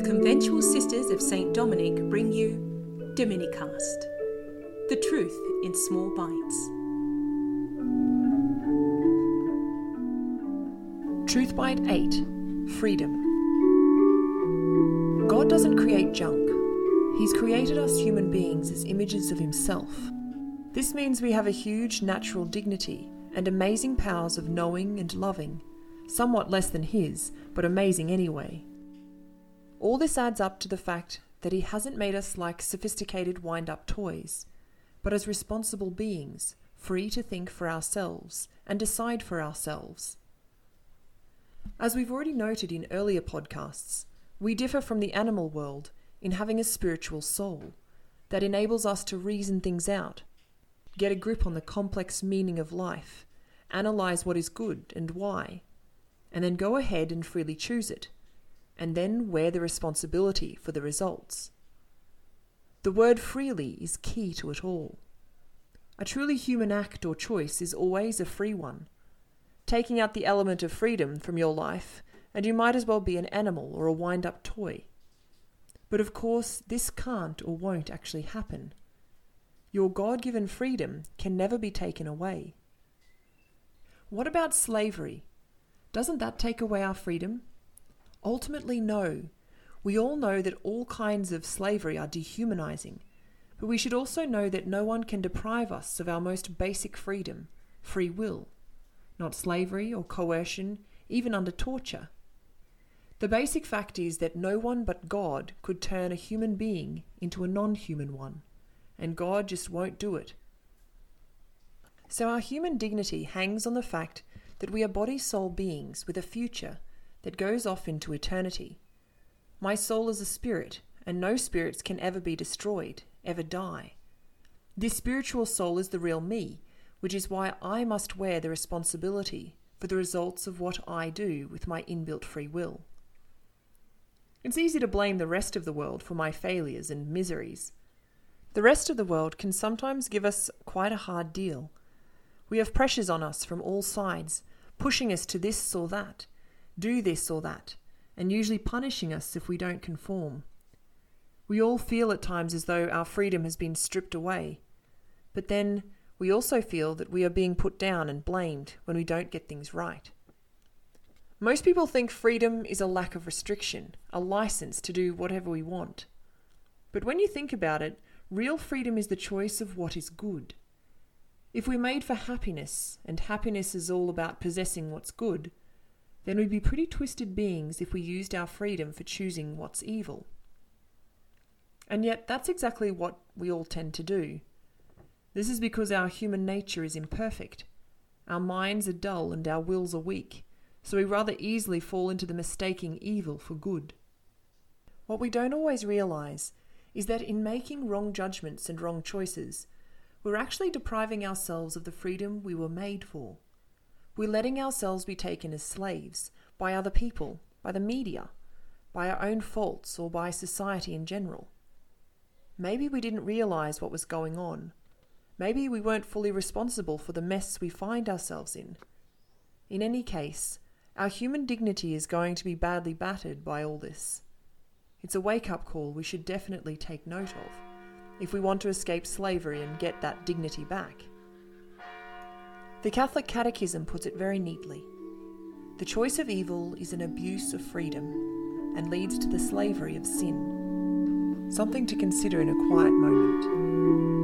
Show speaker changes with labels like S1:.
S1: the Conventual Sisters of St. Dominic bring you Dominicast, the truth in small bites.
S2: Truth Bite 8 Freedom. God doesn't create junk. He's created us human beings as images of Himself. This means we have a huge natural dignity and amazing powers of knowing and loving, somewhat less than His, but amazing anyway. All this adds up to the fact that He hasn't made us like sophisticated wind up toys, but as responsible beings, free to think for ourselves and decide for ourselves. As we've already noted in earlier podcasts, we differ from the animal world in having a spiritual soul that enables us to reason things out, get a grip on the complex meaning of life, analyze what is good and why, and then go ahead and freely choose it and then wear the responsibility for the results. The word freely is key to it all. A truly human act or choice is always a free one. Taking out the element of freedom from your life, and you might as well be an animal or a wind up toy. But of course, this can't or won't actually happen. Your God given freedom can never be taken away. What about slavery? Doesn't that take away our freedom? Ultimately, no. We all know that all kinds of slavery are dehumanizing, but we should also know that no one can deprive us of our most basic freedom, free will. Not slavery or coercion, even under torture. The basic fact is that no one but God could turn a human being into a non human one, and God just won't do it. So our human dignity hangs on the fact that we are body soul beings with a future that goes off into eternity. My soul is a spirit, and no spirits can ever be destroyed, ever die. This spiritual soul is the real me, which is why I must wear the responsibility for the results of what I do with my inbuilt free will. It's easy to blame the rest of the world for my failures and miseries. The rest of the world can sometimes give us quite a hard deal. We have pressures on us from all sides, pushing us to this or that, do this or that, and usually punishing us if we don't conform. We all feel at times as though our freedom has been stripped away, but then we also feel that we are being put down and blamed when we don't get things right. Most people think freedom is a lack of restriction, a license to do whatever we want. But when you think about it, real freedom is the choice of what is good. If we're made for happiness, and happiness is all about possessing what's good, then we'd be pretty twisted beings if we used our freedom for choosing what's evil. And yet, that's exactly what we all tend to do. This is because our human nature is imperfect. Our minds are dull and our wills are weak, so we rather easily fall into the mistaking evil for good. What we don't always realize is that in making wrong judgments and wrong choices, we're actually depriving ourselves of the freedom we were made for. We're letting ourselves be taken as slaves by other people, by the media, by our own faults, or by society in general. Maybe we didn't realize what was going on. Maybe we weren't fully responsible for the mess we find ourselves in. In any case, our human dignity is going to be badly battered by all this. It's a wake up call we should definitely take note of if we want to escape slavery and get that dignity back. The Catholic Catechism puts it very neatly. The choice of evil is an abuse of freedom and leads to the slavery of sin. Something to consider in a quiet moment.